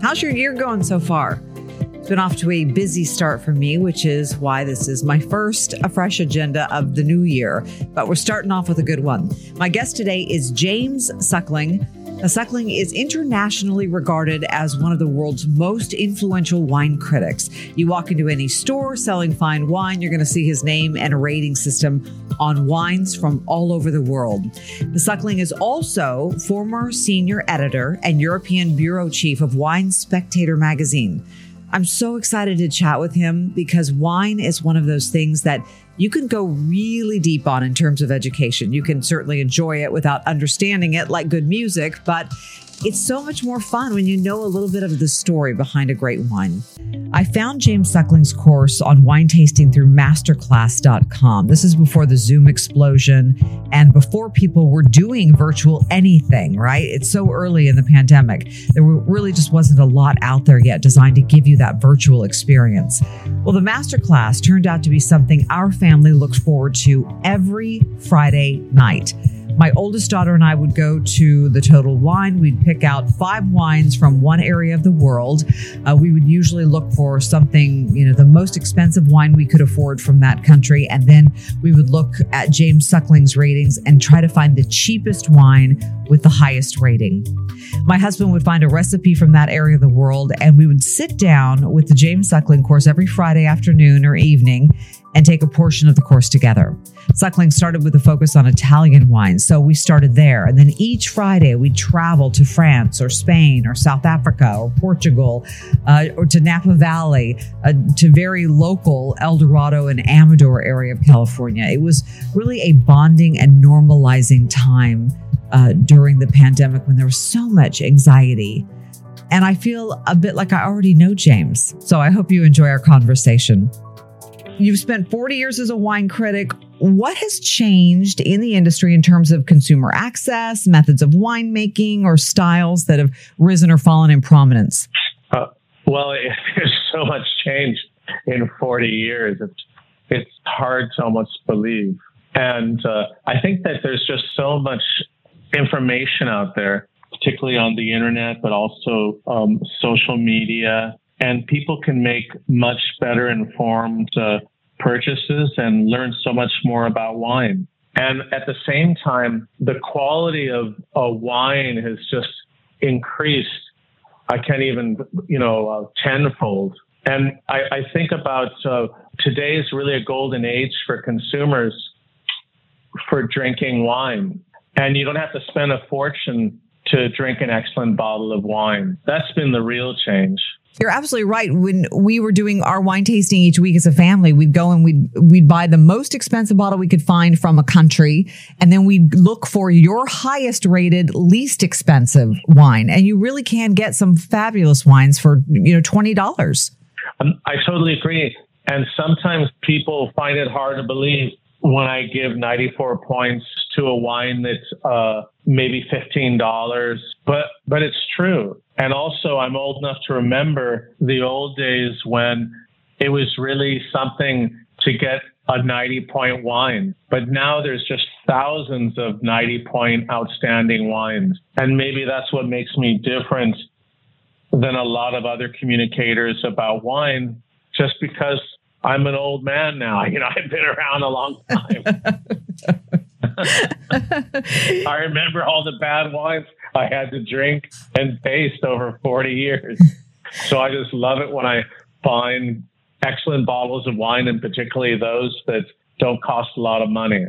How's your year going so far? It's been off to a busy start for me, which is why this is my first A Fresh Agenda of the new year. But we're starting off with a good one. My guest today is James Suckling. Now, Suckling is internationally regarded as one of the world's most influential wine critics. You walk into any store selling fine wine, you're going to see his name and a rating system on wines from all over the world. The Suckling is also former senior editor and European bureau chief of Wine Spectator magazine. I'm so excited to chat with him because wine is one of those things that you can go really deep on in terms of education. You can certainly enjoy it without understanding it like good music, but it's so much more fun when you know a little bit of the story behind a great wine. I found James Suckling's course on wine tasting through masterclass.com. This is before the Zoom explosion and before people were doing virtual anything, right? It's so early in the pandemic. There really just wasn't a lot out there yet designed to give you that virtual experience. Well, the masterclass turned out to be something our family looks forward to every Friday night. My oldest daughter and I would go to the Total Wine. We'd pick out five wines from one area of the world. Uh, we would usually look for something, you know, the most expensive wine we could afford from that country. And then we would look at James Suckling's ratings and try to find the cheapest wine with the highest rating. My husband would find a recipe from that area of the world, and we would sit down with the James Suckling course every Friday afternoon or evening and take a portion of the course together. Suckling started with a focus on Italian wines, so we started there. And then each Friday we'd travel to France or Spain or South Africa or Portugal uh, or to Napa Valley uh, to very local El Dorado and Amador area of California. It was really a bonding and normalizing time uh, during the pandemic when there was so much anxiety. And I feel a bit like I already know James. So I hope you enjoy our conversation. You've spent 40 years as a wine critic. What has changed in the industry in terms of consumer access, methods of winemaking, or styles that have risen or fallen in prominence? Uh, well, there's so much change in 40 years. It's, it's hard to almost believe. And uh, I think that there's just so much information out there, particularly on the internet, but also um, social media and people can make much better informed uh, purchases and learn so much more about wine. And at the same time, the quality of a wine has just increased. I can't even, you know, uh, tenfold. And I, I think about uh, today is really a golden age for consumers for drinking wine. And you don't have to spend a fortune to drink an excellent bottle of wine. That's been the real change. You're absolutely right. When we were doing our wine tasting each week as a family, we'd go and we'd we'd buy the most expensive bottle we could find from a country, and then we'd look for your highest rated, least expensive wine. And you really can get some fabulous wines for you know twenty dollars. Um, I totally agree. And sometimes people find it hard to believe when I give 94 points to a wine that's uh, maybe $15, but, but it's true. And also I'm old enough to remember the old days when it was really something to get a 90 point wine. But now there's just thousands of 90 point outstanding wines. And maybe that's what makes me different than a lot of other communicators about wine, just because I'm an old man now. You know, I've been around a long time. I remember all the bad wines I had to drink and taste over 40 years. So I just love it when I find excellent bottles of wine and particularly those that don't cost a lot of money.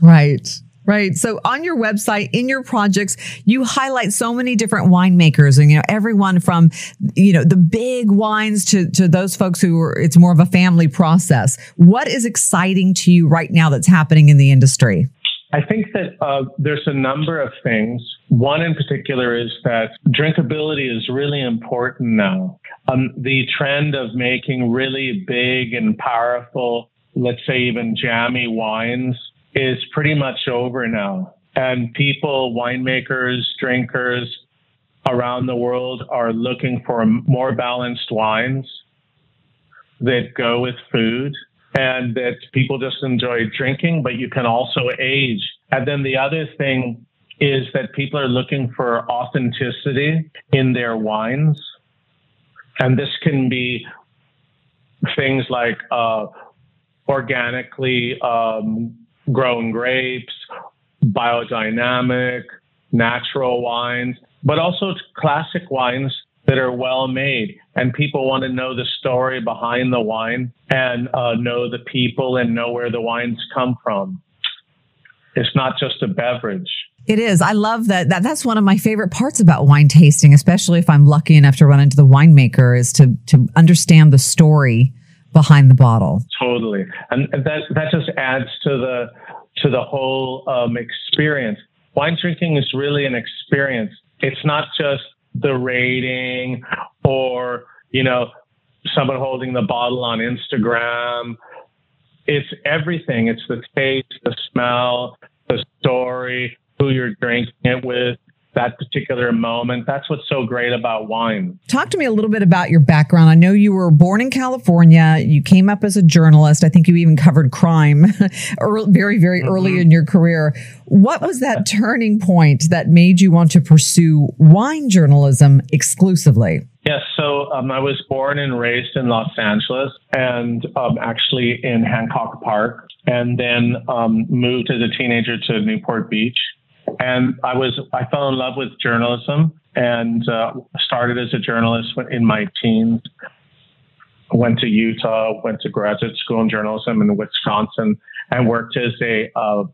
Right. Right. So on your website, in your projects, you highlight so many different winemakers and, you know, everyone from, you know, the big wines to, to those folks who are, it's more of a family process. What is exciting to you right now that's happening in the industry? I think that uh, there's a number of things. One in particular is that drinkability is really important now. Um, the trend of making really big and powerful, let's say even jammy wines, is pretty much over now. And people, winemakers, drinkers around the world are looking for more balanced wines that go with food and that people just enjoy drinking, but you can also age. And then the other thing is that people are looking for authenticity in their wines. And this can be things like uh, organically um, grown grapes, biodynamic, natural wines, but also classic wines that are well made. And people want to know the story behind the wine and uh, know the people and know where the wines come from. It's not just a beverage. It is. I love that, that. That's one of my favorite parts about wine tasting, especially if I'm lucky enough to run into the winemaker, is to to understand the story behind the bottle. Totally, and that that just adds to the to the whole um, experience. Wine drinking is really an experience. It's not just the rating or you know someone holding the bottle on Instagram. It's everything. It's the taste, the smell, the story, who you're drinking it with, that particular moment. That's what's so great about wine. Talk to me a little bit about your background. I know you were born in California. You came up as a journalist. I think you even covered crime very, very mm-hmm. early in your career. What was that turning point that made you want to pursue wine journalism exclusively? Yes, so um, I was born and raised in Los Angeles and um, actually in Hancock Park, and then um, moved as a teenager to Newport Beach and I was I fell in love with journalism and uh, started as a journalist in my teens. Went to Utah, went to graduate school in journalism in Wisconsin, and worked as a uh,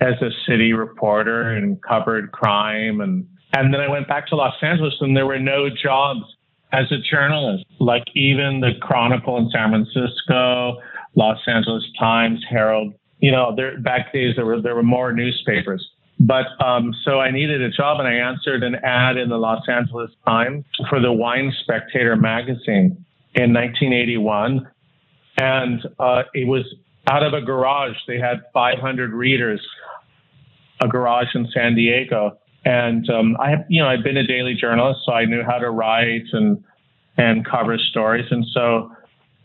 as a city reporter and covered crime and and then I went back to Los Angeles and there were no jobs as a journalist. Like even the Chronicle in San Francisco, Los Angeles Times, Herald. You know, there back days there were there were more newspapers. But um, so I needed a job and I answered an ad in the Los Angeles Times for the Wine Spectator magazine in 1981. And uh, it was out of a garage. They had 500 readers, a garage in San Diego. And um, I, you know, I'd been a daily journalist, so I knew how to write and and cover stories. And so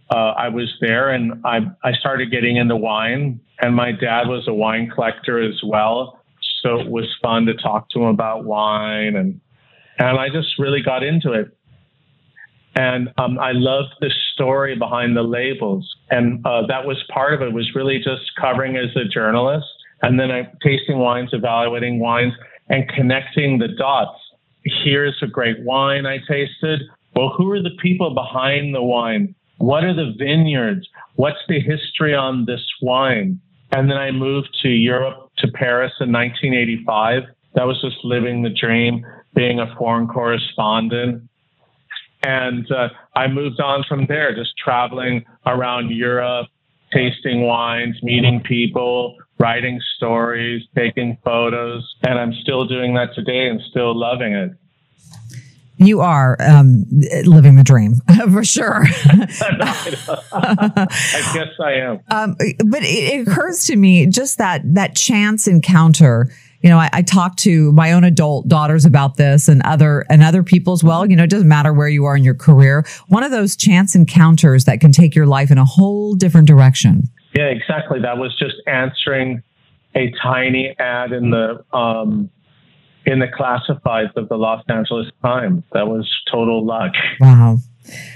uh, I was there, and I I started getting into wine. And my dad was a wine collector as well. So it was fun to talk to him about wine and and I just really got into it. And um, I loved the story behind the labels, and uh, that was part of it. Was really just covering as a journalist, and then I tasting wines, evaluating wines, and connecting the dots. Here's a great wine I tasted. Well, who are the people behind the wine? What are the vineyards? What's the history on this wine? And then I moved to Europe, to Paris in 1985. That was just living the dream, being a foreign correspondent. And uh, I moved on from there, just traveling around Europe, tasting wines, meeting people, writing stories, taking photos. And I'm still doing that today and still loving it. You are um, living the dream for sure. I guess I am. Um, but it, occurs to me just that that chance encounter. You know, I, I talk to my own adult daughters about this and other and other people as well. You know, it doesn't matter where you are in your career. One of those chance encounters that can take your life in a whole different direction. Yeah, exactly. That was just answering a tiny ad in the um, in the classifieds of the Los Angeles Times. That was total luck. Wow.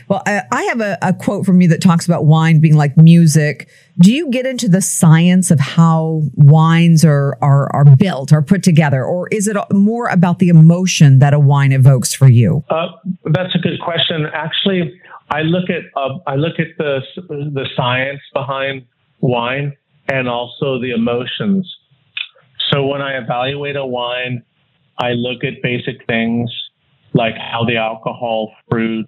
Well, I, I have a, a, quote from you that talks about wine being like music. Do you get into the science of how wines are, are, are built or put together, or is it more about the emotion that a wine evokes for you? Uh, that's a good question. Actually, I look at uh, I look at the the science behind wine and also the emotions. So when I evaluate a wine, I look at basic things like how the alcohol, fruit,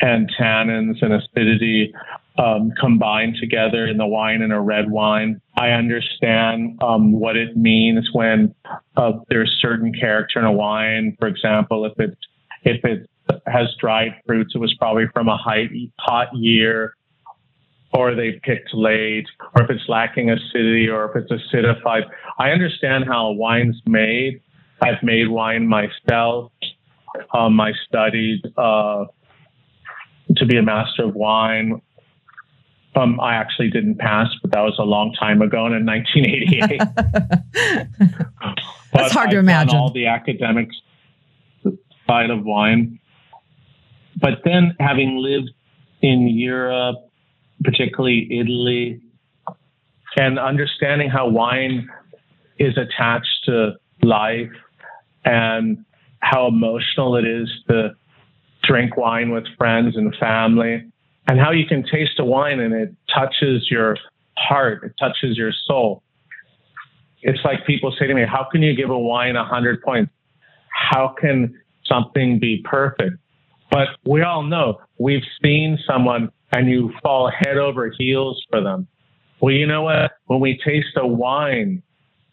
and tannins and acidity um, combine together in the wine in a red wine. I understand um, what it means when uh, there's certain character in a wine. For example, if it if it has dried fruits, it was probably from a high, hot year, or they picked late, or if it's lacking acidity, or if it's acidified. I understand how wine's made I've made wine myself. Um, I studied uh, to be a master of wine. Um, I actually didn't pass, but that was a long time ago in 1988. That's hard to imagine. All the academics side of wine. But then having lived in Europe, particularly Italy, and understanding how wine is attached to life and how emotional it is to drink wine with friends and family and how you can taste a wine and it touches your heart, it touches your soul. It's like people say to me, How can you give a wine 100 points? How can something be perfect? But we all know we've seen someone and you fall head over heels for them. Well, you know what? When we taste a wine,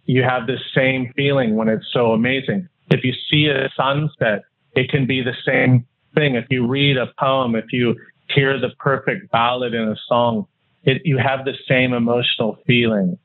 you have the same feeling when it's so amazing. If you see a sunset, it can be the same thing. If you read a poem, if you hear the perfect ballad in a song, it, you have the same emotional feeling.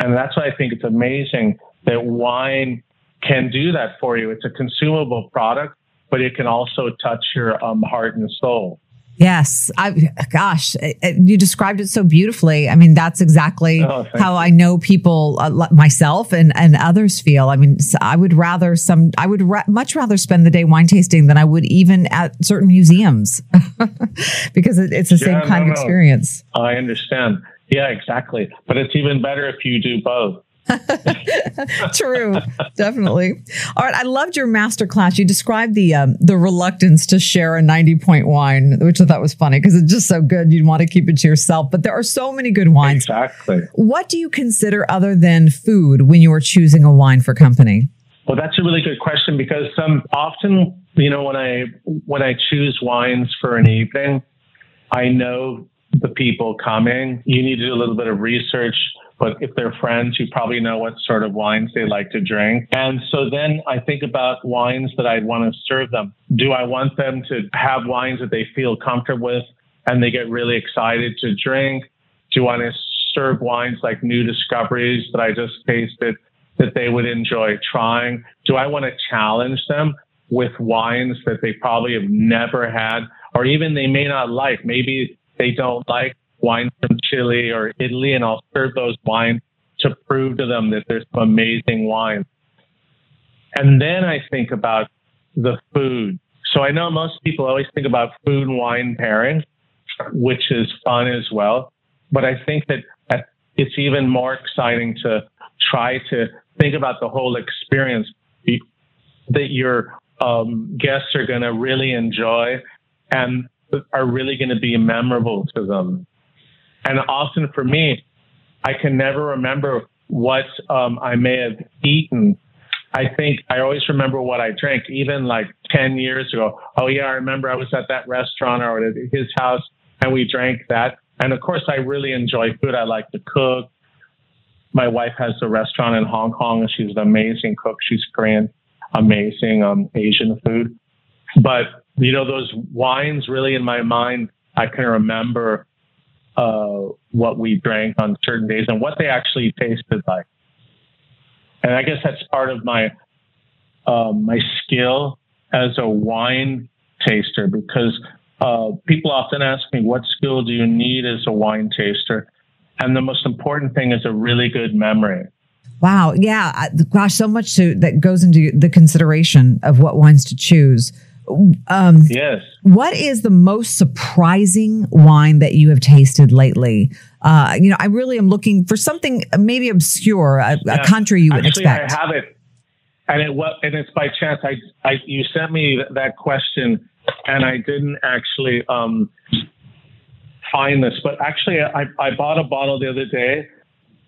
And that's why I think it's amazing that wine can do that for you. It's a consumable product, but it can also touch your um, heart and soul. Yes. I, gosh, you described it so beautifully. I mean, that's exactly oh, how you. I know people, uh, myself and, and others feel. I mean, I would rather some, I would ra- much rather spend the day wine tasting than I would even at certain museums because it, it's the yeah, same kind no, of experience. No. I understand. Yeah, exactly. But it's even better if you do both. True, definitely. All right, I loved your master class. You described the um, the reluctance to share a ninety point wine, which I thought was funny because it's just so good. You'd want to keep it to yourself, but there are so many good wines. Exactly. What do you consider other than food when you are choosing a wine for company? Well, that's a really good question because some often, you know, when I when I choose wines for an evening, I know the people coming. You need to do a little bit of research but if they're friends, you probably know what sort of wines they like to drink. And so then I think about wines that I'd want to serve them. Do I want them to have wines that they feel comfortable with and they get really excited to drink? Do I want to serve wines like new discoveries that I just tasted that they would enjoy trying? Do I want to challenge them with wines that they probably have never had or even they may not like? Maybe they don't like wines from Chile or Italy, and I'll serve those wines to prove to them that there's some amazing wines. And then I think about the food. So I know most people always think about food and wine pairing, which is fun as well. But I think that it's even more exciting to try to think about the whole experience that your um, guests are going to really enjoy and are really going to be memorable to them. And often for me, I can never remember what um, I may have eaten. I think I always remember what I drank, even like 10 years ago. Oh, yeah, I remember I was at that restaurant or at his house and we drank that. And of course, I really enjoy food. I like to cook. My wife has a restaurant in Hong Kong and she's an amazing cook. She's Korean, amazing um, Asian food. But, you know, those wines really in my mind, I can remember uh, what we drank on certain days and what they actually tasted like. And I guess that's part of my um, my skill as a wine taster because uh, people often ask me, what skill do you need as a wine taster? And the most important thing is a really good memory. Wow. Yeah. Gosh, so much to, that goes into the consideration of what wines to choose. Um, yes. What is the most surprising wine that you have tasted lately? Uh, you know, I really am looking for something maybe obscure, a, yeah. a country you would Actually, expect. I have it, and it and it's by chance. I, I you sent me that question, and I didn't actually um, find this, but actually, I, I bought a bottle the other day,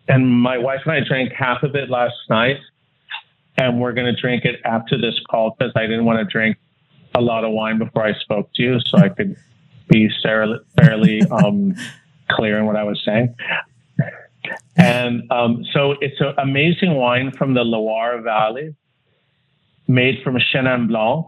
and my wife and I drank half of it last night, and we're going to drink it after this call because I didn't want to drink a lot of wine before I spoke to you, so I could be fairly um, clear in what I was saying. And um, so it's an amazing wine from the Loire Valley, made from Chenin Blanc,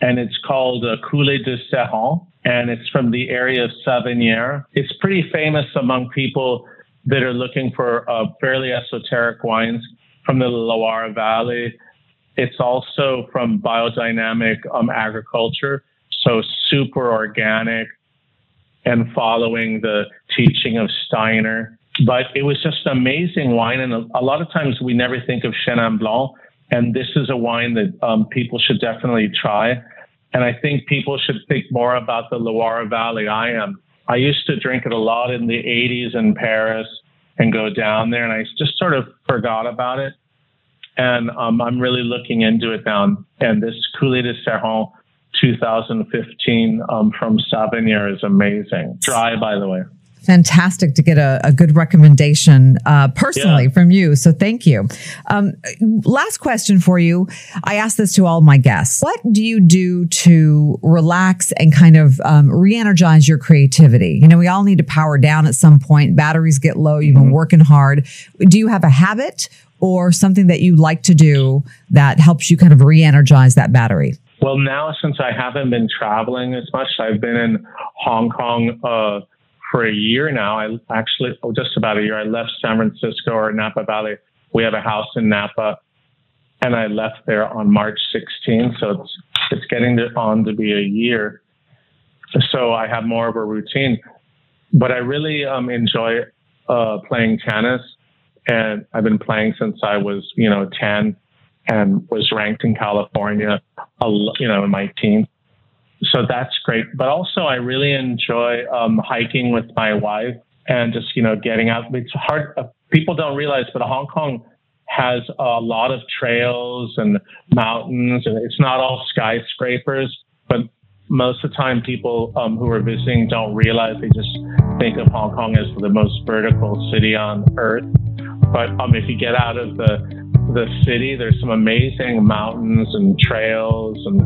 and it's called uh, Coulée de Serrant, and it's from the area of Savennières. It's pretty famous among people that are looking for uh, fairly esoteric wines from the Loire Valley. It's also from biodynamic um, agriculture, so super organic and following the teaching of Steiner. But it was just amazing wine. And a, a lot of times we never think of Chenin Blanc. And this is a wine that um, people should definitely try. And I think people should think more about the Loire Valley. I am. I used to drink it a lot in the 80s in Paris and go down there, and I just sort of forgot about it. And um, I'm really looking into it now. And this Coulée de Serrant 2015 um, from Savennières is amazing. Dry, by the way fantastic to get a, a good recommendation uh, personally yeah. from you. So thank you. Um, last question for you. I ask this to all my guests. What do you do to relax and kind of um, re-energize your creativity? You know, we all need to power down at some point. Batteries get low. You've been mm-hmm. working hard. Do you have a habit or something that you like to do that helps you kind of re-energize that battery? Well, now since I haven't been traveling as much, I've been in Hong Kong. Uh, for a year now. I actually, oh, just about a year. I left San Francisco or Napa Valley. We have a house in Napa, and I left there on March 16th. So it's it's getting to, on to be a year. So I have more of a routine, but I really um, enjoy uh, playing tennis, and I've been playing since I was you know 10, and was ranked in California, you know, in my teens so that's great. But also, I really enjoy um, hiking with my wife and just you know getting out. It's hard. Uh, people don't realize, but Hong Kong has a lot of trails and mountains, and it's not all skyscrapers. But most of the time, people um, who are visiting don't realize. They just think of Hong Kong as the most vertical city on earth. But um, if you get out of the the city. There's some amazing mountains and trails and,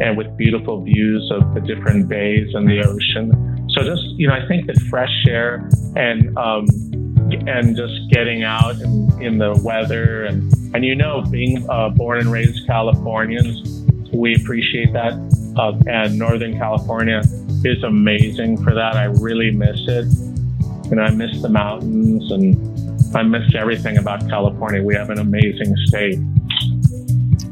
and with beautiful views of the different bays and the ocean. So just, you know, I think that fresh air and, um, and just getting out in, in the weather and, and you know, being uh, born and raised Californians, we appreciate that. Uh, and Northern California is amazing for that. I really miss it. You know, I miss the mountains and I miss everything about California. We have an amazing state.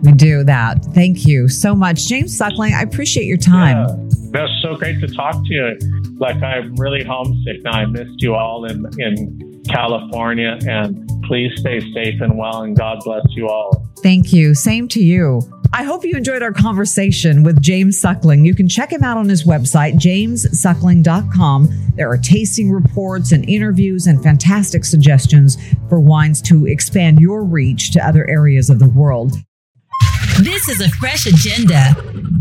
We do that. Thank you so much. James Suckling, I appreciate your time. Yeah, that's so great to talk to you. Like, I'm really homesick now. I missed you all in, in California. And please stay safe and well, and God bless you all. Thank you. Same to you. I hope you enjoyed our conversation with James Suckling. You can check him out on his website, jamessuckling.com. There are tasting reports and interviews and fantastic suggestions for wines to expand your reach to other areas of the world. This is a fresh agenda,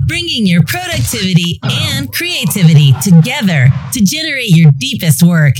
bringing your productivity and creativity together to generate your deepest work.